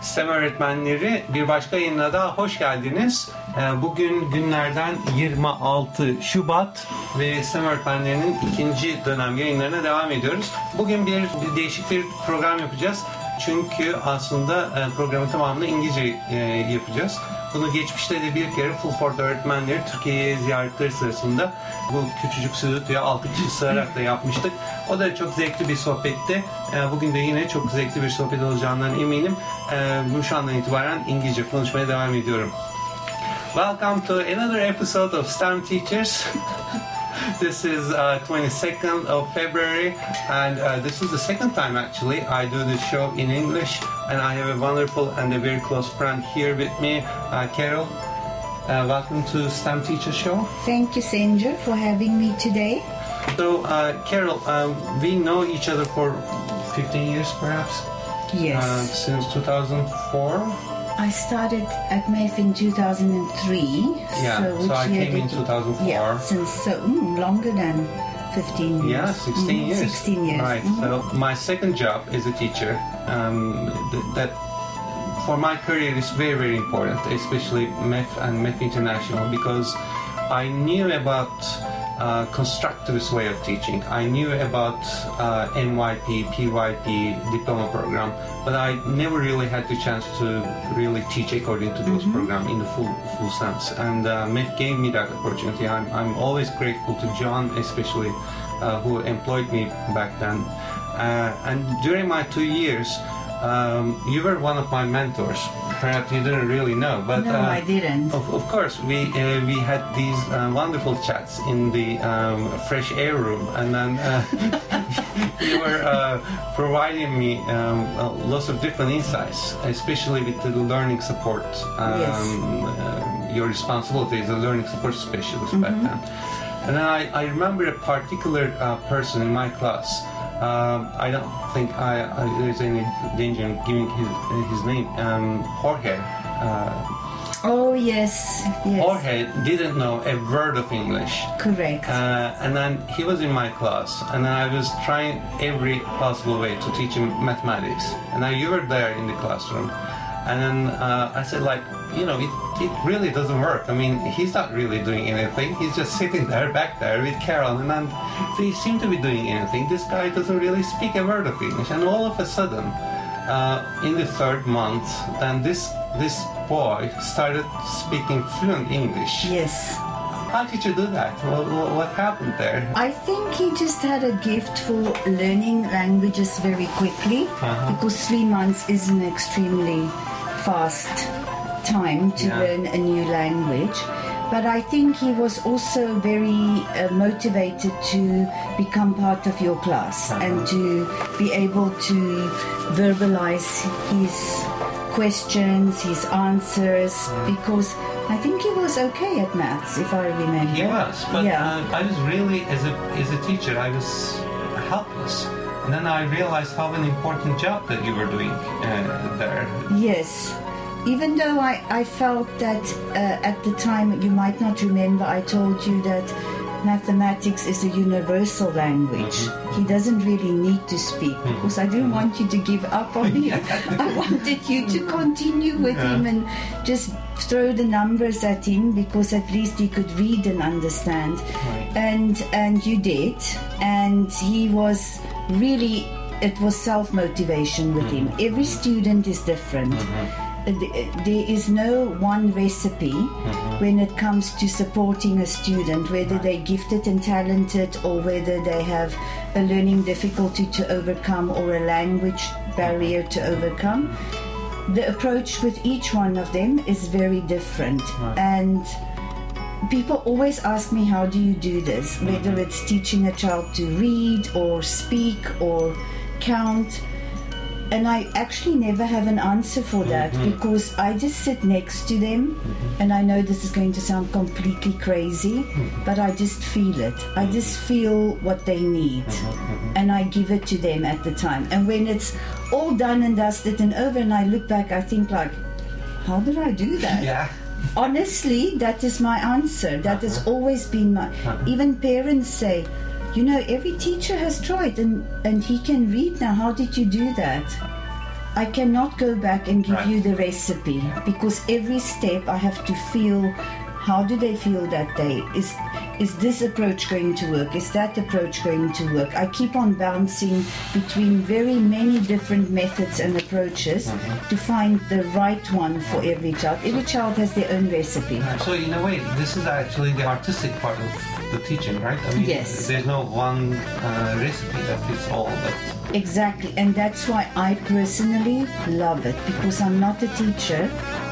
STEM öğretmenleri bir başka yayına da hoş geldiniz. Ee, Bugün günlerden 26 Şubat ve STEM öğretmenlerinin ikinci dönem yayınlarına devam ediyoruz. Bugün bir, bir değişik bir program yapacağız. Çünkü aslında e, programın tamamını İngilizce e, yapacağız. Bunu geçmişte de bir kere Fulford öğretmenleri Türkiye'ye ziyaretleri sırasında bu küçücük stüdyoya 6 kişi sığarak da yapmıştık. O da çok zevkli bir sohbetti. E, Bugün de yine çok zevkli bir sohbet olacağından eminim. E, Bu şu andan itibaren İngilizce konuşmaya devam ediyorum. Welcome to another episode of STEM Teachers. this is uh, 22nd of February, and uh, this is the second time actually I do this show in English. And I have a wonderful and a very close friend here with me, uh, Carol. Uh, welcome to STEM Teacher Show. Thank you, Senja, for having me today. So, uh, Carol, um, we know each other for 15 years perhaps, Yes. uh, since 2004. I started at MEF in 2003. Yeah, which so I came in did 2004. Yeah, since so mm, longer than 15 years. Yeah, 16 Mhm, years. 16 years. Right. mhm. So my second job is a teacher. Um, th- that for my career is very very important, especially MEF and MEF International, because I knew about uh, constructivist way of teaching. I knew about uh, MYP, PYP diploma program, but I never really had the chance to really teach according to those programs in the full full sense. And uh, MEF gave me that opportunity. I'm, I'm always grateful to John, especially uh, who employed me back then. Uh, and during my two years, um, you were one of my mentors. Perhaps you didn't really know, but No, uh, I didn't. Of, of course, we uh, we had these uh, wonderful chats in the um, fresh air room, and then uh, you were uh, providing me um, uh, lots of different insights, especially with the learning support. Um, Yes. uh, your responsibility as a learning support specialist back Mm-hmm. then. And then I, I remember a particular uh, person in my class. Um, I don't think I, I, there's any danger in giving his, his name. Um, Jorge. Uh, Oh, yes. Yes. Jorge didn't know a word of English. Correct. Uh, and then he was in my class, and I was trying every possible way to teach him mathematics. And now you were there in the classroom, and then uh, I said, like, you know, it, it really doesn't work. I mean, he's not really doing anything. He's just sitting there, back there with Carol, and they seem to be doing anything. This guy doesn't really speak a word of English, and all of a sudden, uh, in the third month, then this this boy started speaking fluent English. yes. How did you do that? What, what, what happened there? I think he just had a gift for learning languages very quickly Uh-huh. because three months is an extremely fast time to Yeah. learn a new language. But I think he was also very uh, motivated to become part of your class Uh-huh. and to be able to verbalize his questions, his answers, because I think he was okay at maths, if I remember. He was, but yeah. uh, I was really, as a as a teacher, I was helpless. And then I realized how an important job that you were doing uh, there. Yes. Even though I, I felt that uh, at the time, you might not remember, I told you that mathematics is a universal language. He doesn't really need to speak because I didn't want you to give up on him. I wanted you to continue with him and just throw the numbers at him because at least he could read and understand. Right. And and you did. And he was really it was self motivation with hmm. him. Every student is different. Uh-huh. Uh, Th- uh, There is no one recipe uh-huh. when it comes to supporting a student, whether they're gifted and talented or whether they have a learning difficulty to overcome or a language barrier to overcome. The approach with each one of them is very different. And people always ask me how do you do this? Mm-hmm. Whether it's teaching a child to read or speak or count. And i actually never have an answer for that mm-hmm. because i just sit next to them mm-hmm. and i know this is going to sound completely crazy but i just feel it. I just feel what they need and i give it to them at the time. And when it's all done and dusted and over and i look back i think like how did i do that? Yeah. honestly that is my answer. That has uh-huh. always been my uh-huh. even parents say you know every teacher has tried and and he can read now. How did you do that? I cannot go back and give Right. you the recipe because every step I have to feel how do they feel that day? Is is this approach going to work? Is that approach going to work? I keep on bouncing between very many different methods and approaches Mm-hmm. to find the right one for every child. Every child has their own recipe. So in a way, this is actually the artistic part of the teaching, right? I mean, Yes. there's no one uh, recipe that fits all, but Exactly, and that's why I personally love it because I'm not a teacher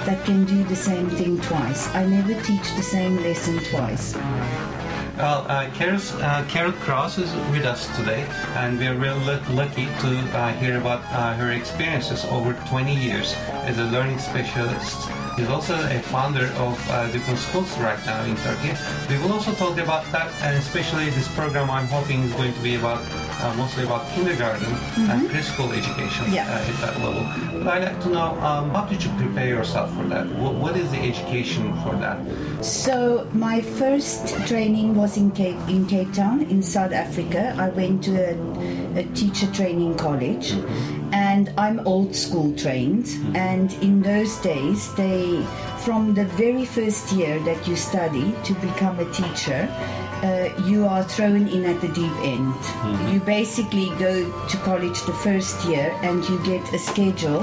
that can do the same thing twice. I never teach the same lesson twice. Well, uh, uh, Carol Crous is with us today, and we're real lu- lucky to uh, hear about uh, her experiences over 20 years as a learning specialist. She's also a founder of uh, different schools right now in Turkey. We will also talk about that, and especially this program I'm hoping is going to be about uh, mostly about kindergarten and preschool education Yeah. uh, at that level. But I'd like to know um, how did you prepare yourself for that? What, what is the education for that? So my first training was in Cape in Cape Town in South Africa. I went to a, a teacher training college, and I'm old school trained. And in those days, they from the very first year that you study to become a teacher. Uh, you are thrown in at the deep end. You basically go to college the first year and you get a schedule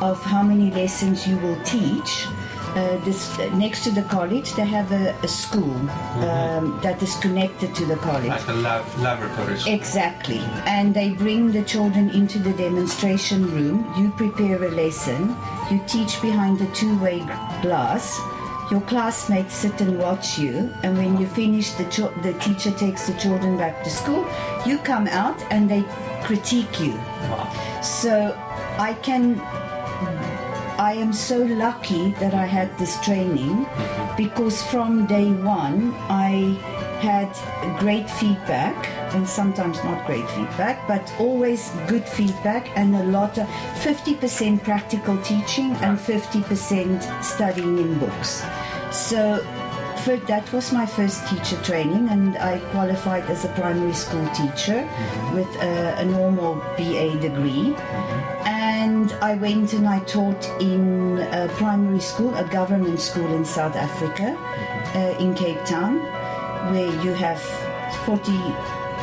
of how many lessons you will teach uh, this next to the college they have a, a school um, that is connected to the college. Like a lab, laboratory school. exactly. And they bring the children into the demonstration room. You prepare a lesson. You teach behind the two-way glass. Your classmates sit and watch you. And when you finish the, chil- the teacher takes the children back to school. You come out and they critique you. Wow. so I can. I am so lucky that I had this training because from day one I had great feedback and sometimes not great feedback, but always good feedback and a lot of 50% practical teaching and 50% studying in books. So for, that was my first teacher training, and I qualified as a primary school teacher with a, a normal BA degree. And I went and I taught in a primary school, a government school in South Africa, uh, in Cape Town, where you have 40,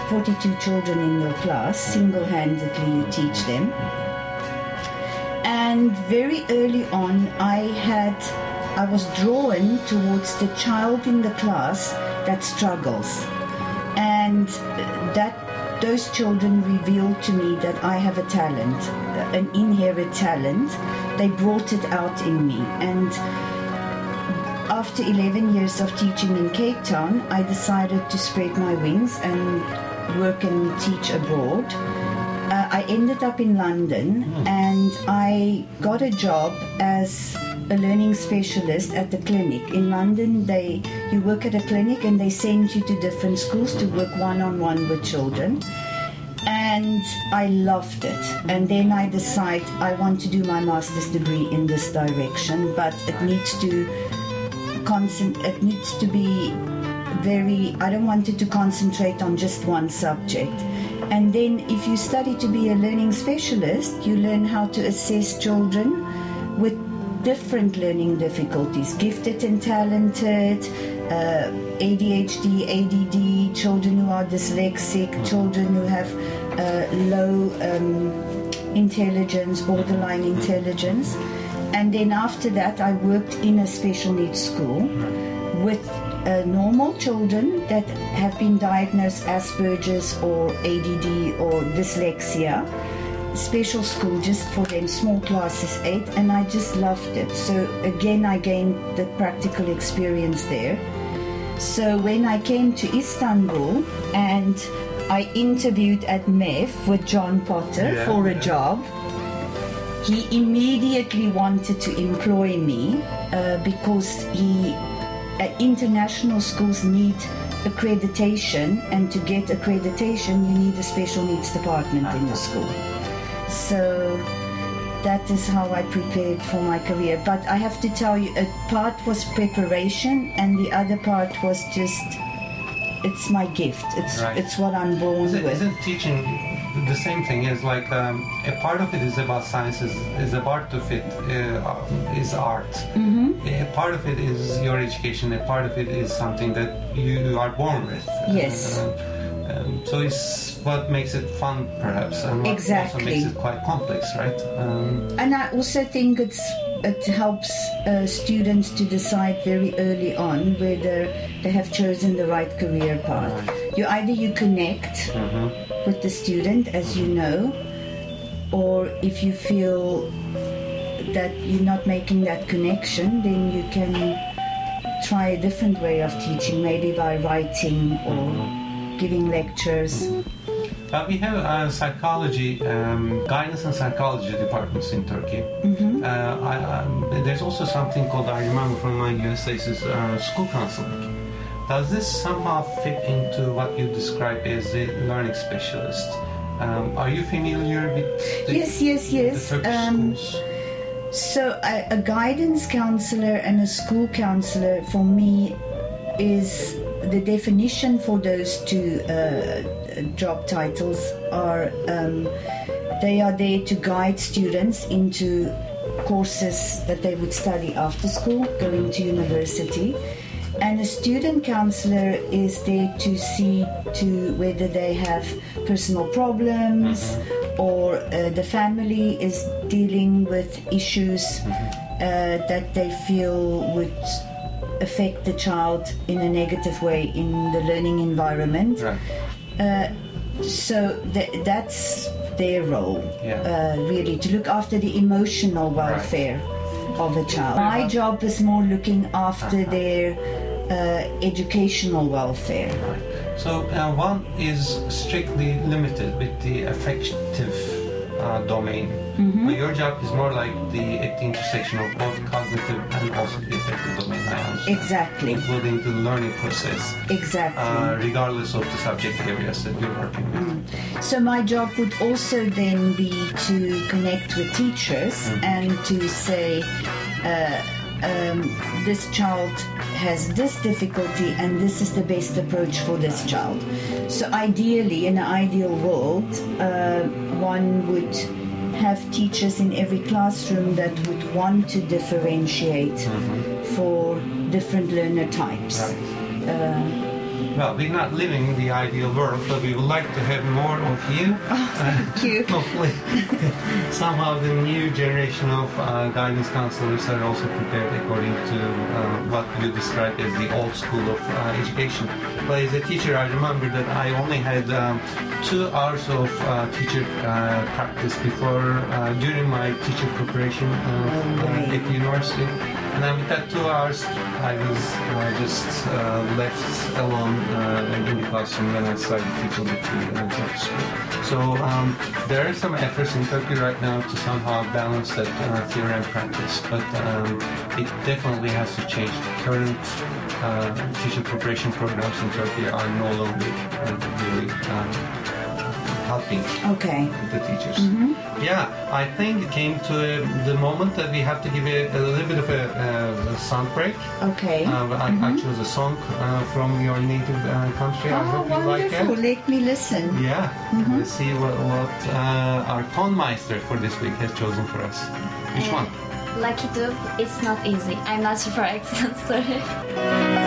42 children in your class. Single handedly, you teach them. And very early on, I had I was drawn towards the child in the class that struggles, and that those children revealed to me that I have a talent, an inherent talent. They brought it out in me, and after 11 years of teaching in Cape Town, I decided to spread my wings and work and teach abroad. Uh, I ended up in London and I got a job as a learning specialist at the clinic. In London, they you work at a clinic and they send you to different schools to work one on one with children. And I loved it. And then I decide I want to do my master's degree in this direction, but it needs to concent- it needs to be very i don't want it to concentrate on just one subject and then if you study to be a learning specialist you learn how to assess children with different learning difficulties gifted and talented uh, adhd add children who are dyslexic children who have uh, low um, intelligence borderline intelligence. And then after that, I worked in a special needs school with uh, normal children that have been diagnosed Asperger's or ADD or dyslexia. Special school just for them, small classes, eight, and I just loved it. So again, I gained the practical experience there. So when I came to Istanbul and I interviewed at MEF with John Potter Yeah, for a yeah. job, he immediately wanted to employ me uh, because he uh, international schools need accreditation and to get accreditation you need a special needs department in the school so that is how i prepared for my career but i have to tell you a part was preparation and the other part was just it's my gift it's Right. it's what i'm born Isn't, with isn't teaching the same thing is like um, a part of it is about science, is, is a part of it uh, is art. A part of it is your education. A part of it is something that you are born with. Yes. Uh, um, so it's what makes it fun, perhaps, and what also makes it quite complex, right? Um, And I also think it's it helps uh, students to decide very early on whether they have chosen the right career path. You either you connect with the student, as you know, or if you feel that you're not making that connection, then you can try a different way of teaching, maybe by writing or giving lectures. But we have uh, psychology, um, guidance and psychology departments in Turkey. Uh, I, um, there's also something called, I remember from my US days, is uh, school counseling. Does this somehow fit into what you describe as a learning specialist? Um, are you familiar with the, Yes, yes, the yes. Turkish Um, schools? So, a, a guidance counselor and a school counselor for me is the definition for those two uh, job titles are um, they are there to guide students into courses that they would study after school, going to university. And a student counselor is there to see to whether they have personal problems or uh, the family is dealing with issues uh, that they feel would affect the child in a negative way in the learning environment. Right. So th- that's their role, Yeah. uh, really, to look after the emotional welfare of a child. My job is more looking after Uh-huh. their uh, educational welfare. Right. So uh, one is strictly limited with the affective uh, domain. Mm-hmm. But your job is more like the the intersection of both cognitive and also the affective domain. Exactly. Including the learning process, Exactly. uh, regardless of the subject areas that you're working with. So my job would also then be to connect with teachers and to say, uh, um, this child has this difficulty and this is the best approach for this child. So ideally, in an ideal world, uh, one would have teachers in every classroom that would want to differentiate for different learner types. Right. Well, we're not living in the ideal world, but we would like to have more of you. Thank you. Hopefully, somehow the new generation of uh, guidance counselors are also prepared according to uh, what you describe as the old school of uh, education. But as a teacher, I remember that I only had um, two hours of uh, teacher uh, practice before uh, during my teacher preparation Oh, uh, at the university. And then with that two hours, I was uh, just uh, left alone uh, in the classroom when I started teaching the Turkish school. So um, there are some efforts in Turkey right now to somehow balance that uh, theory and practice, but um, it definitely has to change. Current uh, teacher preparation programs in Turkey are no longer uh, really um, helping Okay. the teachers. Yeah, I think it came to uh, the moment that we have to give a, a little bit of a, uh, a sound break. Okay. Uh, I, I chose a song uh, from your native uh, country. I oh, hope you like wonderful. it. Let me listen. Yeah, let's see what, what uh, our tonmeister for this week has chosen for us. Which one? Lucky Dube, it's not easy. I'm not sure for accent, sorry.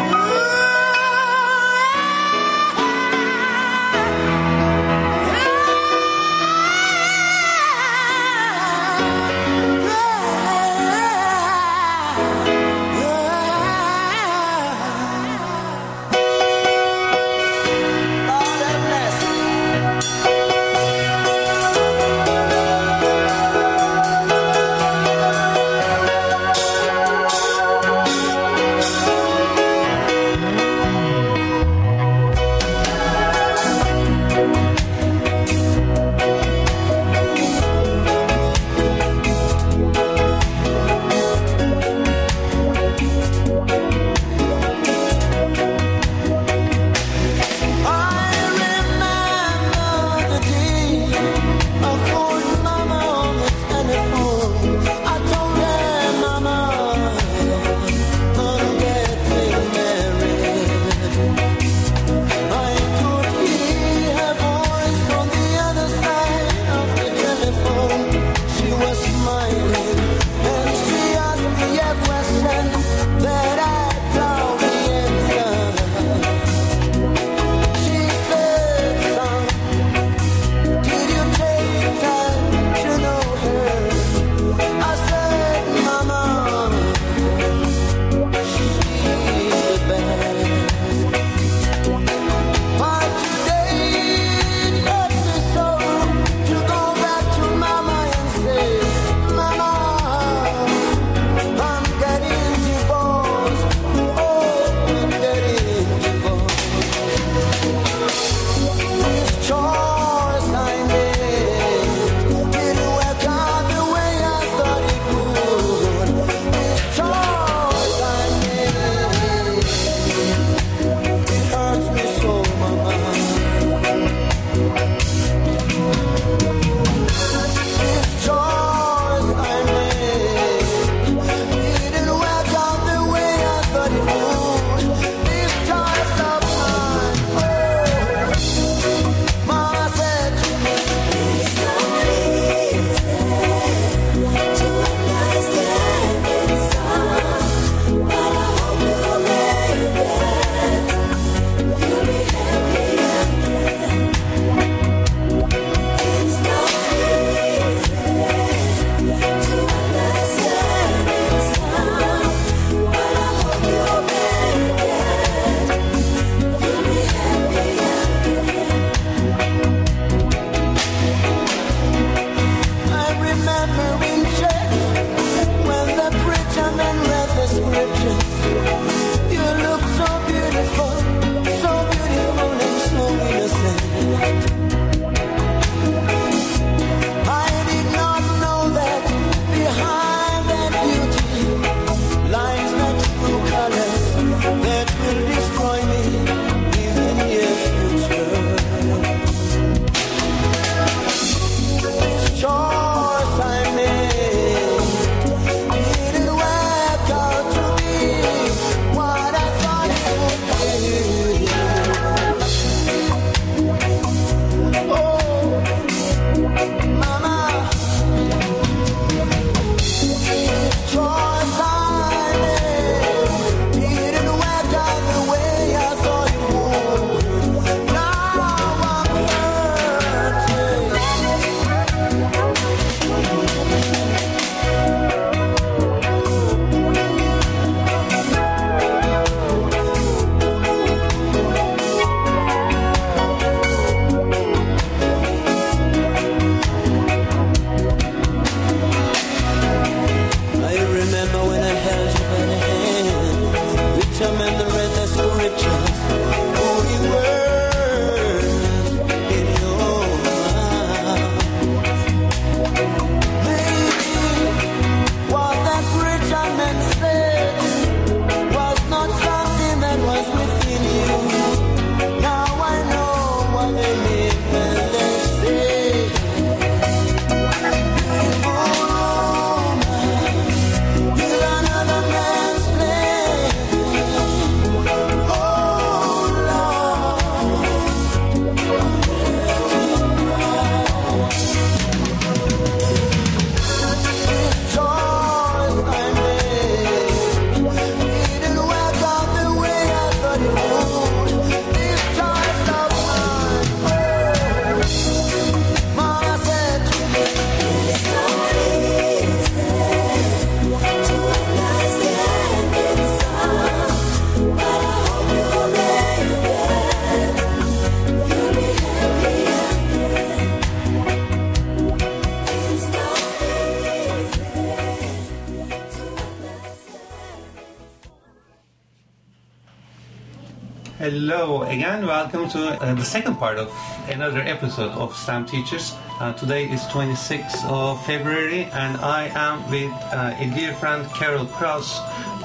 Welcome to uh, the second part of another episode of STEM Teachers. Uh, today is 26th of February and I am with uh, a dear friend Carol Crous.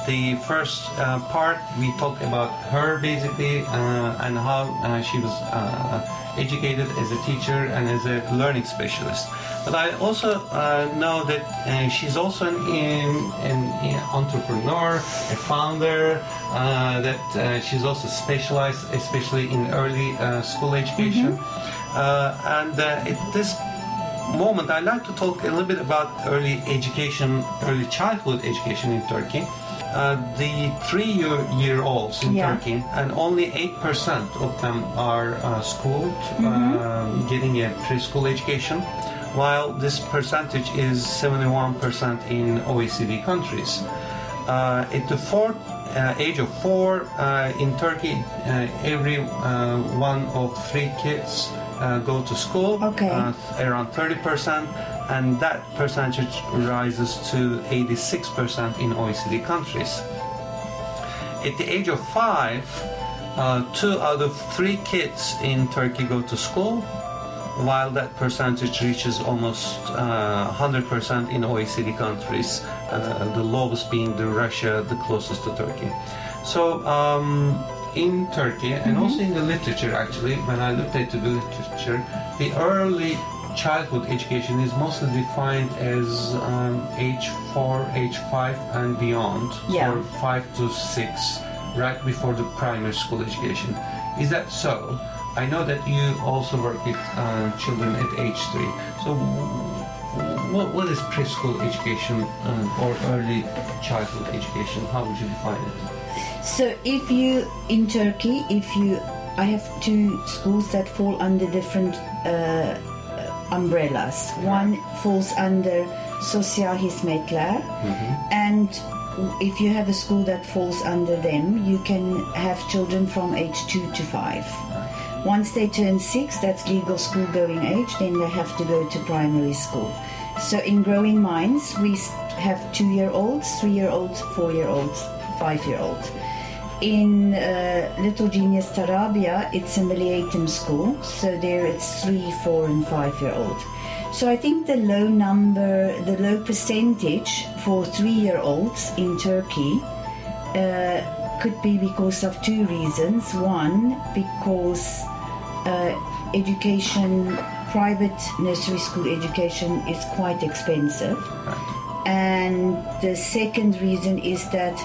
The first uh, part we talked about her basically uh, and how uh, she was educated as a teacher and as a learning specialist. But I also uh, know that uh, she's also an, an, an entrepreneur, a founder, uh, that uh, she's also specialized, especially in early uh, school education. Uh, and uh, at this moment, I'd like to talk a little bit about early education, early childhood education in Turkey. Uh, the three-year-olds in Yeah. Turkey, and only 8% of them are uh, schooled, um, getting a preschool education, while this percentage is 71% in OECD countries. Uh, at the fourth uh, age of four uh, in Turkey, uh, every uh, one of three kids uh, go to school, Okay. uh, around 30%, and that percentage rises to 86% in OECD countries. At the age of five, uh, two out of three kids in Turkey go to school, while that percentage reaches almost uh, 100% in OECD countries, uh, the lowest being the Russia, the closest to Turkey. So um, in Turkey, and also in the literature actually, when I looked at the literature, the early childhood education is mostly defined as um, age 4, age 5 and beyond, Yeah. or 5 to 6, right before the primary school education. Is that so? I know that you also work with uh, children at age 3. So what, what is preschool education uh, or early childhood education? How would you define it? So if you in Turkey, if you, I have two schools that fall under different uh, umbrellas. One falls under Sosyal Hizmetler, mm-hmm. and if you have a school that falls under them, you can have children from age two to five. Once they turn six, that's legal school going age, then they have to go to primary school. So in Growing Minds, we have two year olds, three year olds, four year olds, five year olds. In uh, Little Genius Tarabya, it's a Milli Eğitim school, so there it's three, four, and five year old. So I think the low number, the low percentage for three year olds in Turkey uh, could be because of two reasons. One, because uh, education, private nursery school education is quite expensive. And the second reason is that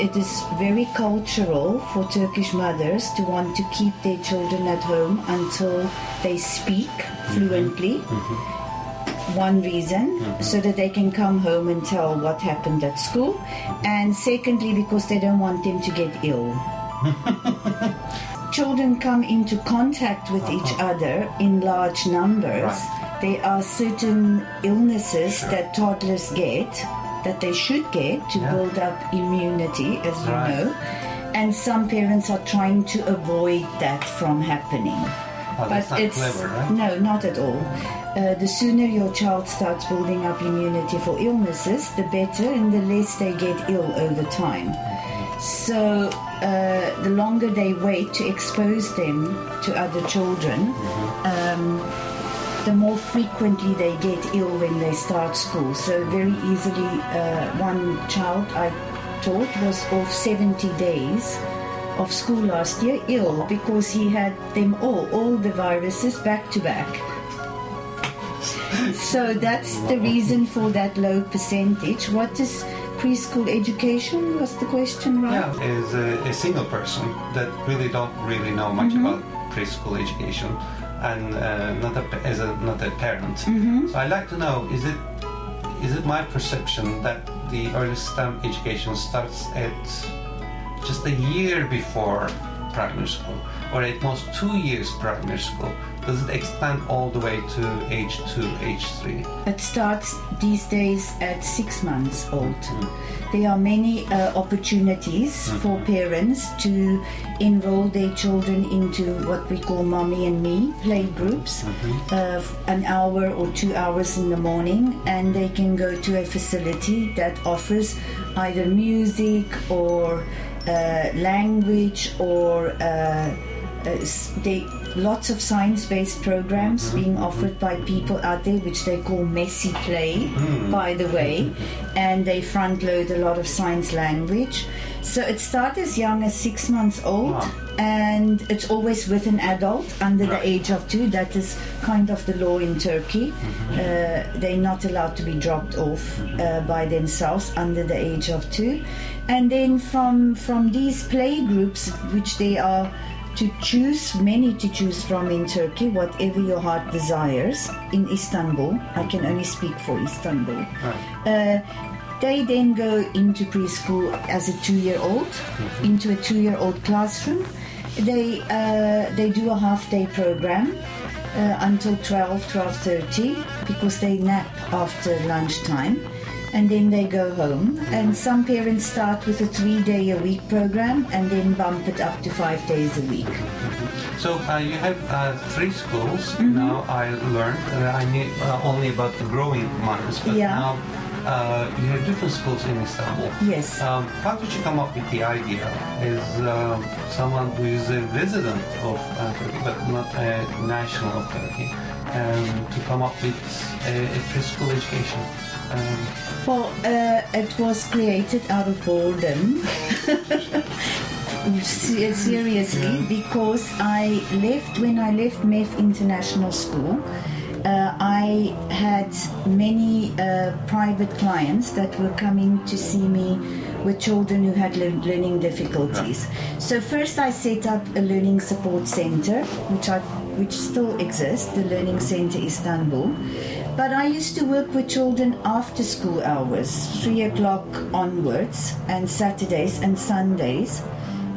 it is very cultural for Turkish mothers to want to keep their children at home until they speak mm-hmm. fluently. Mm-hmm. One reason, mm-hmm. so that they can come home and tell what happened at school, and secondly, because they don't want them to get ill. Children come into contact with each uh-huh. other in large numbers. Right. There are certain illnesses that toddlers get that they should get to Yeah. build up immunity, as you Right. know. And some parents are trying to avoid that from happening. Oh, not it's clever, right? no, not at all. Uh, the sooner your child starts building up immunity for illnesses, the better, and the less they get ill over time. So uh, the longer they wait to expose them to other children, um, the more frequently they get ill when they start school. So very easily, uh, one child I taught was off 70 days of school last year ill because he had them all, all the viruses back to back. So that's the reason for that low percentage. What is preschool education? Was the question right? Yeah, as a, a single person that really don't really know much Mm-hmm. about preschool education, and uh, not a, as a not a parent. Mm-hmm. So I'd like to know: is it is it my perception that the early STEM education starts at just a year before primary school, or at most two years primary school? Does it extend all the way to age two, age three? It starts these days at six months old. There are many uh, opportunities for parents to enroll their children into what we call mommy and me play groups, uh, an hour or two hours in the morning, and they can go to a facility that offers either music or uh, language or uh, uh, they lots of science-based programs being offered by people out there which they call messy play by the way and they front load a lot of science language. So it starts as young as six months old Wow. and it's always with an adult under Right. the age of two. That is kind of the law in turkey. Uh, they're not allowed to be dropped off uh, by themselves under the age of two. And then from from these play groups which they are to choose many to choose from in Turkey, whatever your heart desires. In Istanbul, I can only speak for Istanbul. Uh, they then go into preschool as a two-year-old, into a two-year-old classroom. They uh, they do a half-day program uh, until 12, 12.30 because they nap after lunchtime and then they go home. And some parents start with a three day a week program and then bump it up to five days a week. So uh, you have uh, three schools. Now I learned uh, I knew uh, only about the growing ones, but Yeah. now uh, you have different schools in Istanbul. Yes. Um, how did you come up with the idea as um someone who is a resident of uh, Turkey, but not a national of Turkey, um, to come up with a, a preschool education? Um, Well, uh, it was created out of boredom. Se- Seriously, because I left when I left MEF International School. Uh, I had many uh, private clients that were coming to see me with children who had lear- learning difficulties. So first, I set up a learning support center, which I which still exists, the Learning Center Istanbul. But I used to work with children after school hours, three o'clock onwards, and Saturdays and Sundays.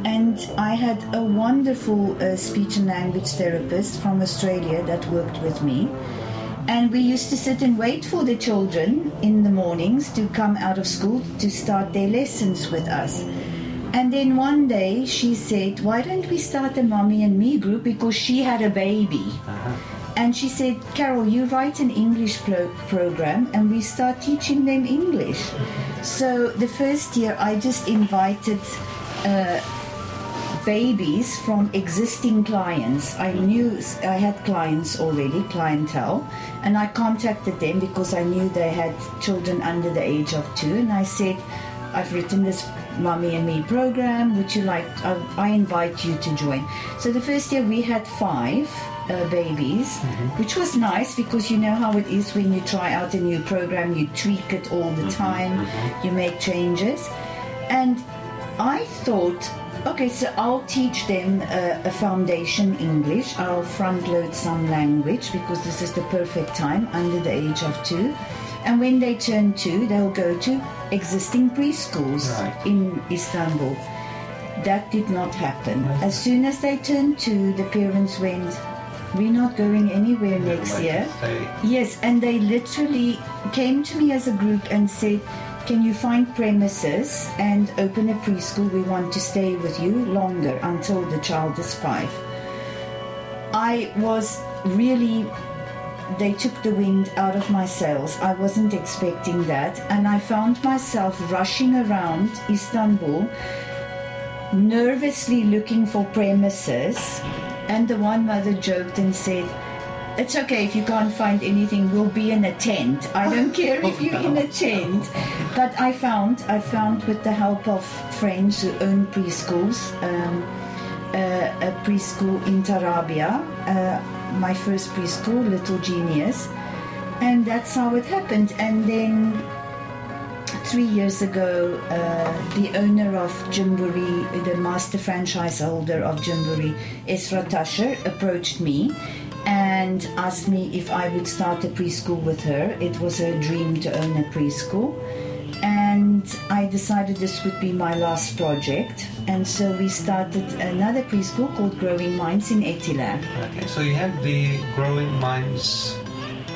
And I had a wonderful uh, speech and language therapist from Australia that worked with me. And we used to sit and wait for the children in the mornings to come out of school to start their lessons with us. And then one day she said, Why don't we start a mommy and me group? Because she had a baby. And she said, Carol, you write an English pro- program and we start teaching them English. So the first year I just invited uh, babies from existing clients. I knew I had clients already, clientele, and I contacted them because I knew they had children under the age of two. And I said, I've written this Mommy and Me program. Would you like? I, I invite you to join. So the first year we had five. Uh, babies, which was nice because you know how it is when you try out a new program, you tweak it all the time, you make changes. And I thought, okay, so I'll teach them uh, a foundation English. I'll front load some language because this is the perfect time under the age of two. And when they turn two, they'll go to existing preschools Right. in Istanbul. That did not happen. As soon as they turned two, the parents went, We're not going anywhere next year. Yes, and they literally came to me as a group and said, Can you find premises and open a preschool? We want to stay with you longer until the child is five. I was really, they took the wind out of my sails. I wasn't expecting that, and I found myself rushing around Istanbul nervously looking for premises. And the one mother joked and said, It's okay if you can't find anything, we'll be in a tent. I don't care if you're in a tent. But I found, I found with the help of friends who own preschools, um, uh, a preschool in Tarabya, uh, my first preschool, Little Genius. And that's how it happened. And then three years ago, uh, the owner of Gymboree, the master franchise holder of Gymboree, Esra Tasher, approached me and asked me if I would start a preschool with her. It was her dream to own a preschool. And I decided this would be my last project. And so we started another preschool called Growing Minds in Etiler. Okay, so you have the Growing Minds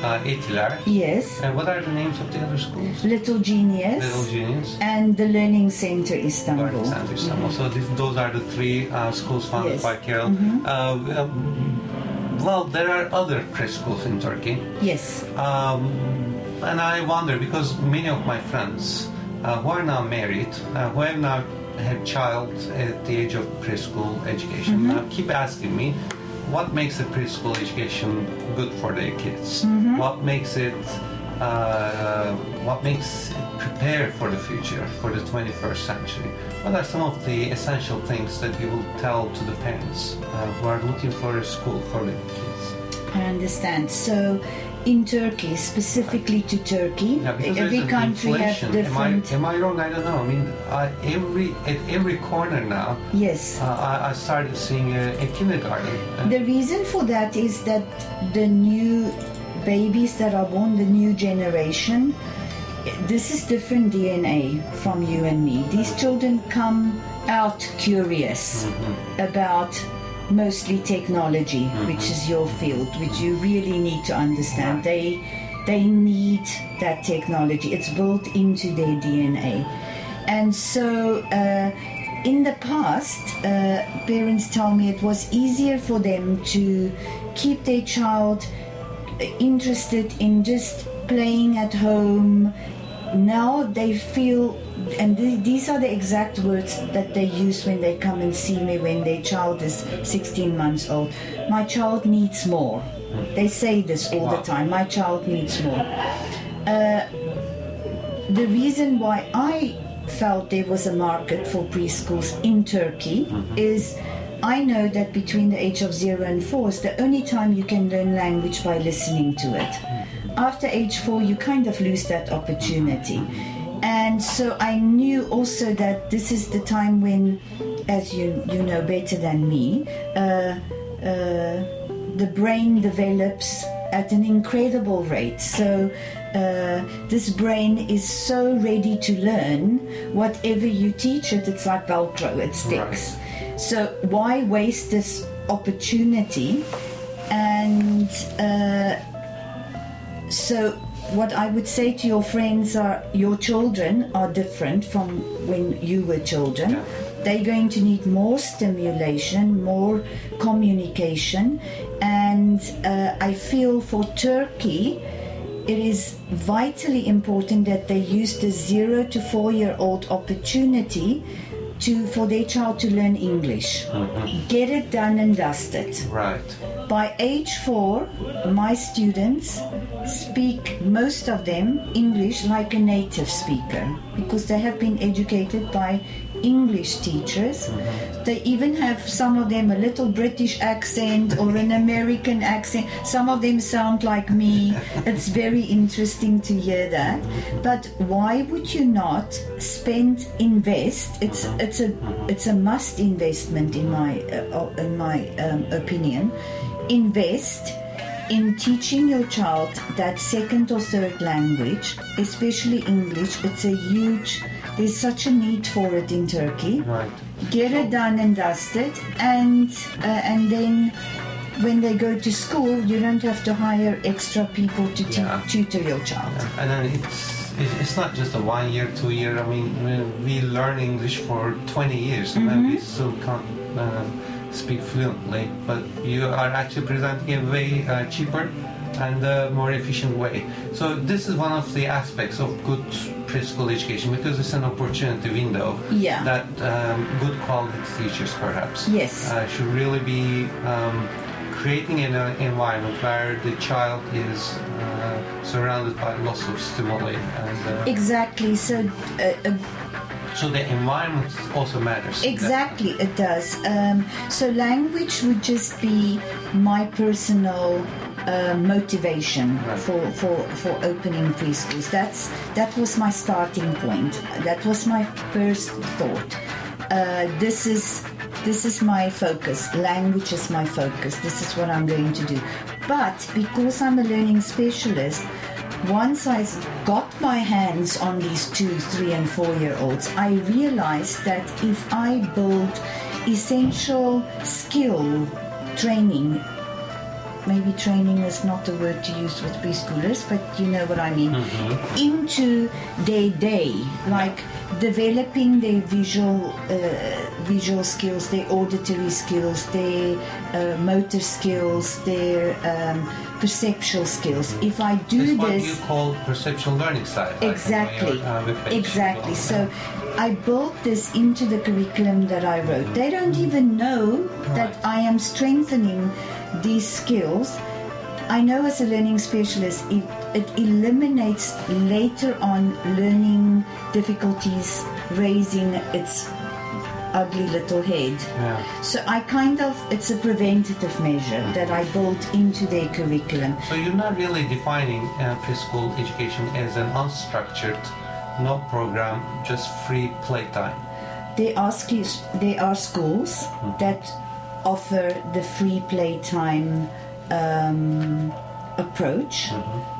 uh, Etiler. Yes, And what are the names of the other schools? Little Genius Little Genius. and the Learning Center Istanbul. Learning Istanbul. Center Istanbul. So these, those are the three uh, schools founded Yes. by Carol. Uh, um, well, there are other preschools in Turkey. Yes. Um, and I wonder because many of my friends uh, who are now married, uh, who have now had child at the age of preschool education, uh, keep asking me, what makes a preschool education good for their kids? What makes it, uh, what makes it prepare for the future, for the 21st century? What are some of the essential things that you will tell to the parents uh, who are looking for a school for their kids? I understand. So, in Turkey, specifically to Turkey, Yeah, every country has different. Am I, am I wrong? I don't know. I mean, uh, every at every corner now, yes. uh, I, I started seeing a, a kindergarten. The reason for that is that the new babies that are born, the new generation, this is different DNA from you and me. These children come out curious about mostly technology, which is your field, which you really need to understand. They they need that technology. It's built into their DNA. And so uh, in the past, uh, parents tell me it was easier for them to keep their child interested in just playing at home. Now they feel, and th- these are the exact words that they use when they come and see me when their child is 16 months old. My child needs more. They say this all the time. My child needs more. Uh, the reason why I felt there was a market for preschools in Turkey mm-hmm. is I know that between the age of zero and four is the only time you can learn language by listening to it. Mm-hmm. After age four, you kind of lose that opportunity. And so I knew also that this is the time when, as you, you know better than me, uh, uh, the brain develops at an incredible rate. So uh, this brain is so ready to learn. Whatever you teach it, it's like Velcro, it sticks. So why waste this opportunity? And uh, so what I would say to your friends are your children are different from when you were children. Yeah. They're going to need more stimulation, more communication, and uh, I feel for Turkey, it is vitally important that they use the zero to four year old opportunity to for their child to learn English. Get it done and dusted. right. By age four, my students speak, most of them, English like a native speaker because they have been educated by English teachers. They even have some of them a little British accent or an American accent. Some of them sound like me. It's very interesting to hear that. But why would you not spend invest? It's it's a it's a must investment in my uh, in my um, opinion invest in teaching your child that second or third language, especially English. It's a huge, there's such a need for it in Turkey. Right. Get it done and dusted, and uh, and then when they go to school, you don't have to hire extra people to te- Yeah. tutor your child. And then it's it's not just a one year, two year. I mean, we- we learn English for 20 years and then we still can't uh, speak fluently. But you are actually presenting a way uh, cheaper and uh, more efficient way. So this is one of the aspects of good preschool education because it's an opportunity window Yeah. that um, good quality teachers perhaps Yes. uh, should really be um, creating an uh, environment where the child is uh, surrounded by lots of stimuli and uh, Exactly. So, so the environment also matters exactly, it does. Um, so, language would just be my personal uh, motivation Right. for, for, for opening preschools. That's that was my starting point. That was my first thought. Uh, this is this is my focus. Language is my focus. This is what I'm going to do. But because I'm a learning specialist, once I got my hands on these two, three, and four year olds, I realized that if I build essential skill training, maybe training is not the word to use with preschoolers, but you know what I mean, into their day, like developing their visual uh, visual skills, their auditory skills, their uh, motor skills, their um, perceptual skills. If I do what this, you call perceptual learning style. I think, on Exactly. uh, exactly. So I built this into the curriculum that I wrote. They don't even know that Right. I am strengthening these skills. I know as a learning specialist, it, it eliminates later on learning difficulties raising its ugly little head. Yeah. So I kind of, it's a preventative measure that I built into their curriculum. So you're not really defining uh, preschool education as an unstructured, no program, just free playtime. There are schools, there are schools that offer the free playtime um, approach,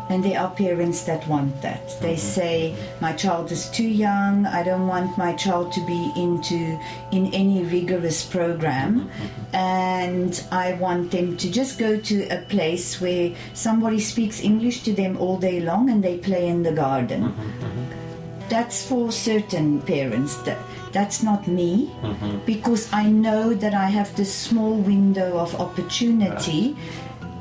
and there are parents that want that. They mm-hmm. say, "My child is too young. I don't want my child to be into in any rigorous program, mm-hmm. and I want them to just go to a place where somebody speaks English to them all day long, and they play in the garden." Mm-hmm. that's for certain parents. That that's not me. Because i know that i have this small window of opportunity.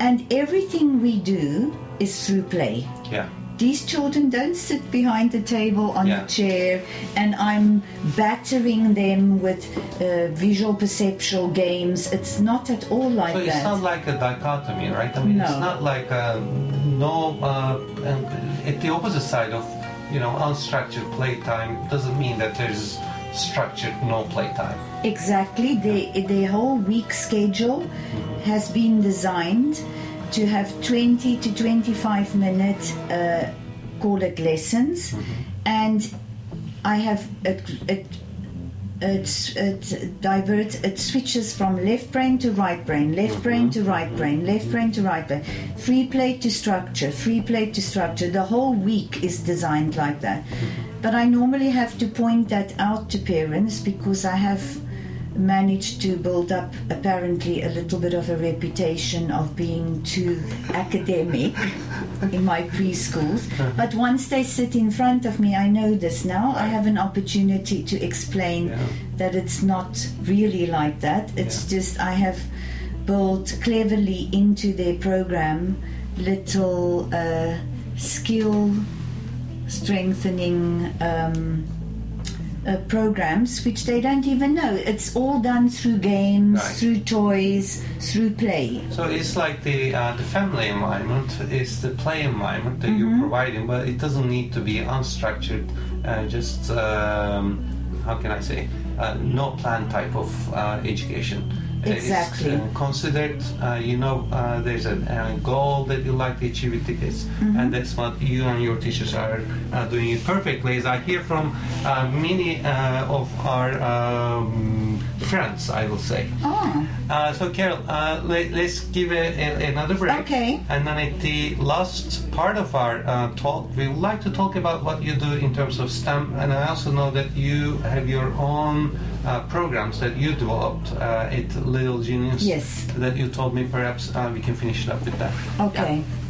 And everything we do is through play Yeah. these children don't sit behind the table on Yeah. a chair and i'm battering them with uh, visual perceptual games it's not at all like So it's that not like a dichotomy, right? I mean, it's not like a no. Uh, um, at the opposite side of you know unstructured playtime doesn't mean that there's structured no playtime. Exactly. The, the whole week schedule has been designed to have 20 to 25 minute, uh, call it lessons. Mm-hmm. And I have, it, it, it, it diverts, it switches from left brain to right brain, left mm-hmm. brain to right brain, left mm-hmm. brain to right brain. Free play to structure, free play to structure. The whole week is designed like that. But I normally have to point that out to parents because I have managed to build up apparently a little bit of a reputation of being too academic in my preschools. But once they sit in front of me, I know this now. I have an opportunity to explain Yeah. that it's not really like that. It's Yeah. just I have built cleverly into their program little uh, skill strengthening um, uh, programs which they don't even know. It's all done through games, Right. through toys, through play. So it's like the uh, the family environment is the play environment that Mm-hmm. you're providing, but it doesn't need to be unstructured. Uh, just um, how can I say, uh, no plan type of uh, education. Uh, Exactly. Uh, considered. Uh, you know, uh, there's a, a goal that you like to achieve with kids, Mm-hmm. and that's what you and your teachers are uh, doing it perfectly. As I hear from uh, many uh, of our um, friends, I will say. Oh, Uh, so, Carol, uh, let, us give a, a, another break. Okay. And then at the last part of our uh, talk, we would like to talk about what you do in terms of STEM. And I also know that you have your own uh, programs that you developed uh, at Little Genius. Yes. That you told me perhaps uh, we can finish it up with that. okay. I'd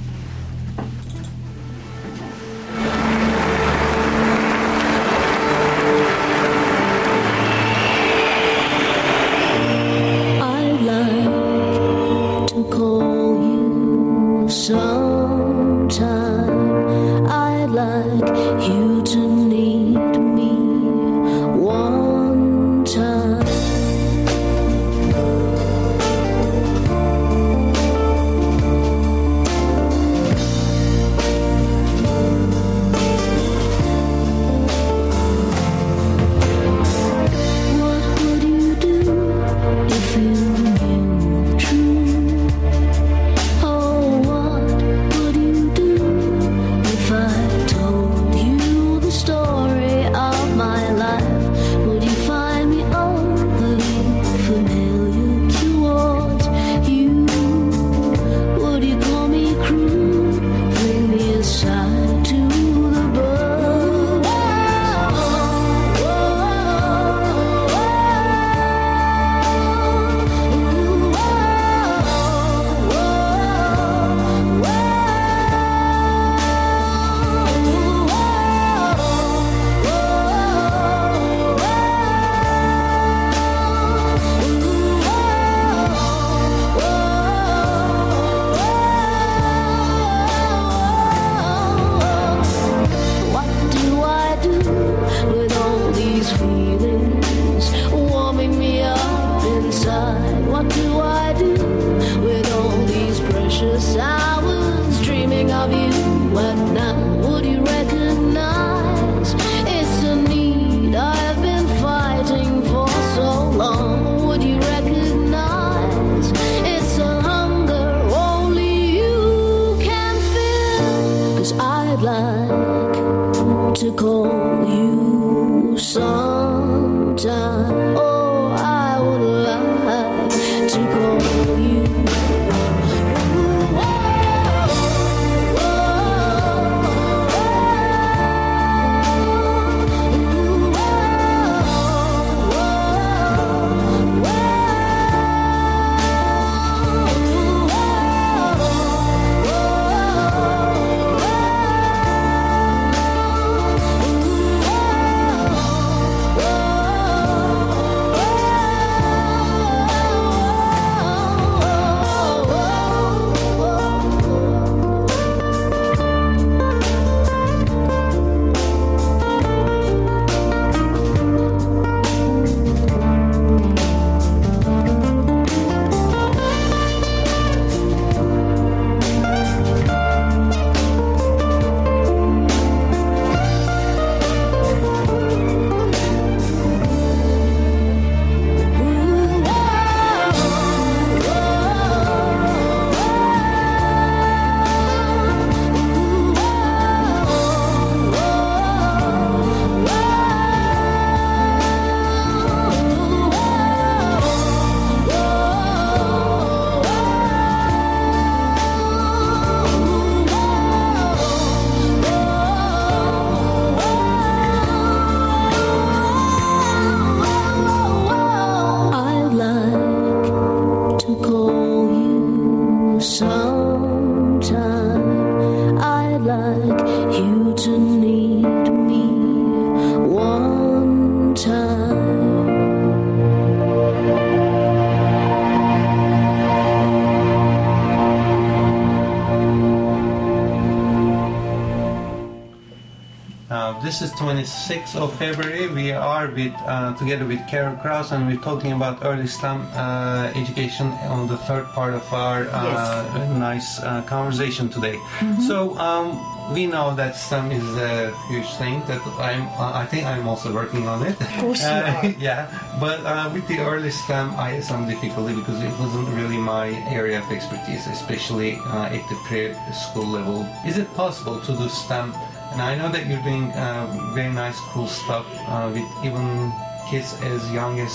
26th of February. We are with uh, together with Carol Crous, and we're talking about early STEM uh, education on the third part of our uh, nice uh, conversation today. So um, we know that STEM is a huge thing. That I'm, uh, I think I'm also working on it. Of course you are. yeah, but uh, with the early STEM, I had some difficulty because it wasn't really my area of expertise, especially uh, at the pre-school level. Is it possible to do STEM? And I know that you're doing uh, very nice, cool stuff uh, with even kids as young as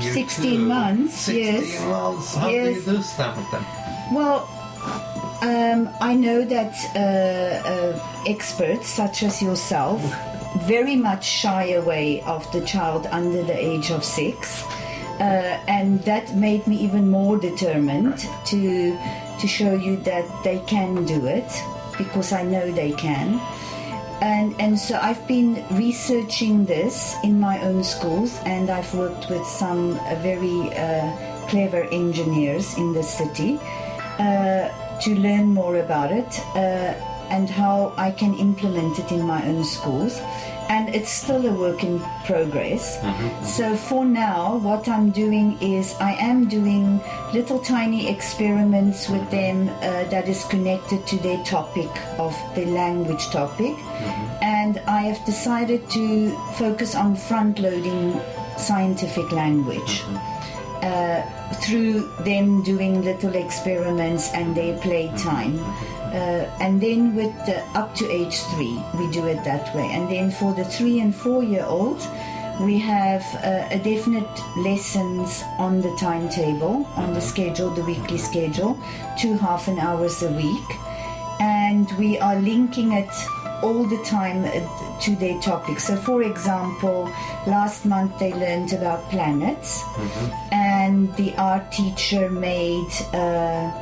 16 two. months, 16 yes. months. How do you do STEM with them? Well, um, I know that uh, uh, experts such as yourself very much shy away of the child under the age of six. Uh, and that made me even more determined to to show you that they can do it because I know they can and and so I've been researching this in my own schools, and I've worked with some uh, very uh, clever engineers in the city uh, to learn more about it uh, and how I can implement it in my own schools. And it's still a work in progress. So for now, what I'm doing is I am doing little tiny experiments with them uh, that is connected to their topic of the language topic. And I have decided to focus on front loading scientific language uh, through them doing little experiments and their playtime. Uh, and then with the up to age three, we do it that way. And then for the three and four year olds, we have uh, a definite lessons on the timetable, on the schedule, the weekly schedule, two half an hours a week. And we are linking it all the time uh, to their topic. So, for example, last month they learned about planets, and the art teacher made uh,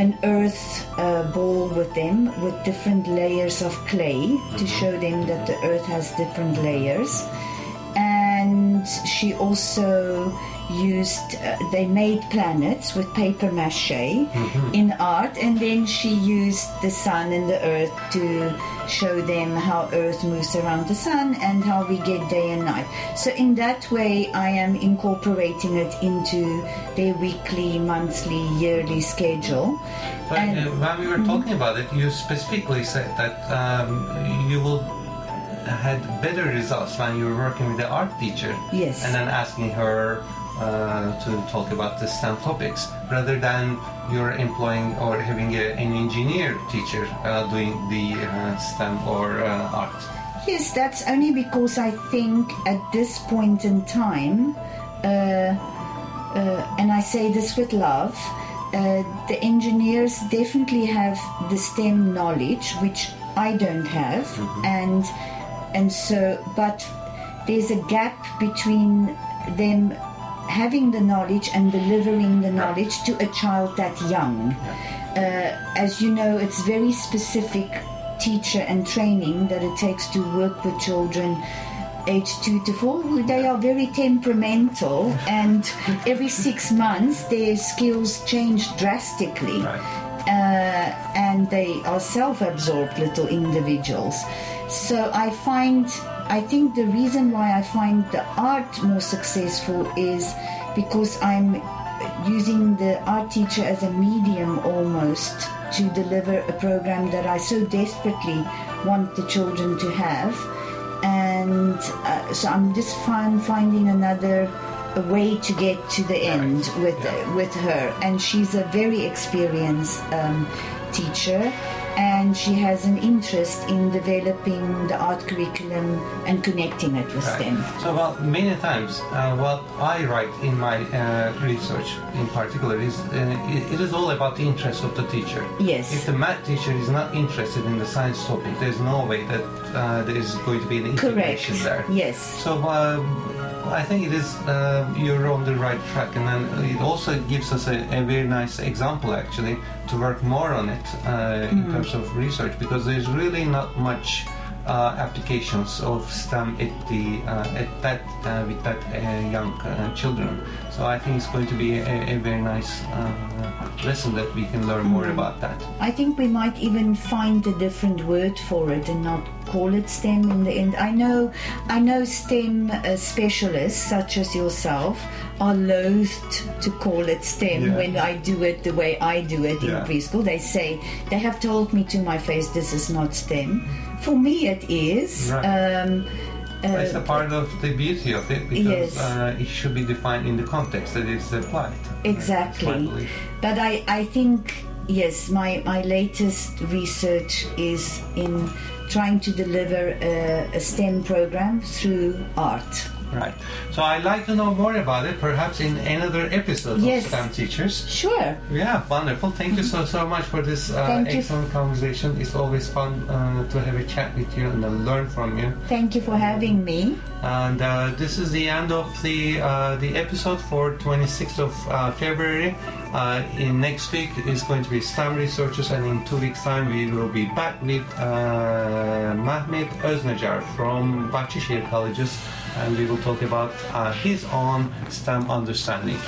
an earth uh, ball with them with different layers of clay to show them that the earth has different layers. And she also used, uh, they made planets with paper mache in art, and then she used the sun and the earth to show them how earth moves around the sun and how we get day and night. So, in that way, I am incorporating it into their weekly, monthly, yearly schedule. But And- uh, when we were talking about it, you specifically said that um, you will had better results when you were working with the art teacher. Yes. And then asking her uh, to talk about the STEM topics rather than you're employing or having a, an engineer teacher uh, doing the uh, STEM or uh, art. Yes, that's only because I think at this point in time, uh, uh, and I say this with love, uh, the engineers definitely have the STEM knowledge, which I don't have, and and so, but there's a gap between them having the knowledge and delivering the knowledge to a child that young. Uh, as you know, it's very specific teacher and training that it takes to work with children age two to four. They are very temperamental, and every six months their skills change drastically. Uh, and they are self-absorbed little individuals. So I find, I think the reason why I find the art more successful is because I'm using the art teacher as a medium almost to deliver a program that I so desperately want the children to have. And uh, so I'm just find, finding another a way to get to the end with with her. And she's a very experienced um, teacher, and she has an interest in developing the art curriculum and connecting it with them. So, well, many times uh, what I write in my uh, research, in particular, is uh, it, it is all about the interest of the teacher. Yes. If the math teacher is not interested in the science topic, there's no way that uh, there is going to be an Correct. integration there. Yes. So um, I think it is uh, you're on the right track, and then it also gives us a, a very nice example actually to work more on it uh, in Mm. Terms of research because there's really not much uh, applications of STEM at the uh, at that uh, with that uh, young uh, children. So I think it's going to be a, a very nice uh, lesson that we can learn more Mm. about that. I think we might even find a different word for it and not call it STEM in the end. I know, I know STEM uh, specialists such as yourself are loath to call it STEM Yeah. when I do it the way I do it in preschool. They say they have told me to my face, "This is not STEM." For me, it is. Right. Um, it's a part of the beauty of it because Yes. uh, it should be defined in the context that it's applied. Exactly. Belief. But I, I think, yes, my, my latest research is in trying to deliver a, a STEM program through art. Right. So I'd like to know more about it, perhaps in another episode Yes. of STEM Teachers. Sure. Yeah, wonderful. Thank you so so much for this uh, Thank you. excellent conversation. It's always fun uh, to have a chat with you and uh, learn from you. Thank you for having me. And uh, this is the end of the uh, the episode for 26th of uh, February. Uh, in next week is going to be STEM researchers, and in two weeks' time we will be back with uh, Mahmet Öznejar from Bahçeşehir Colleges, and we will talk about uh, his own STEM understanding.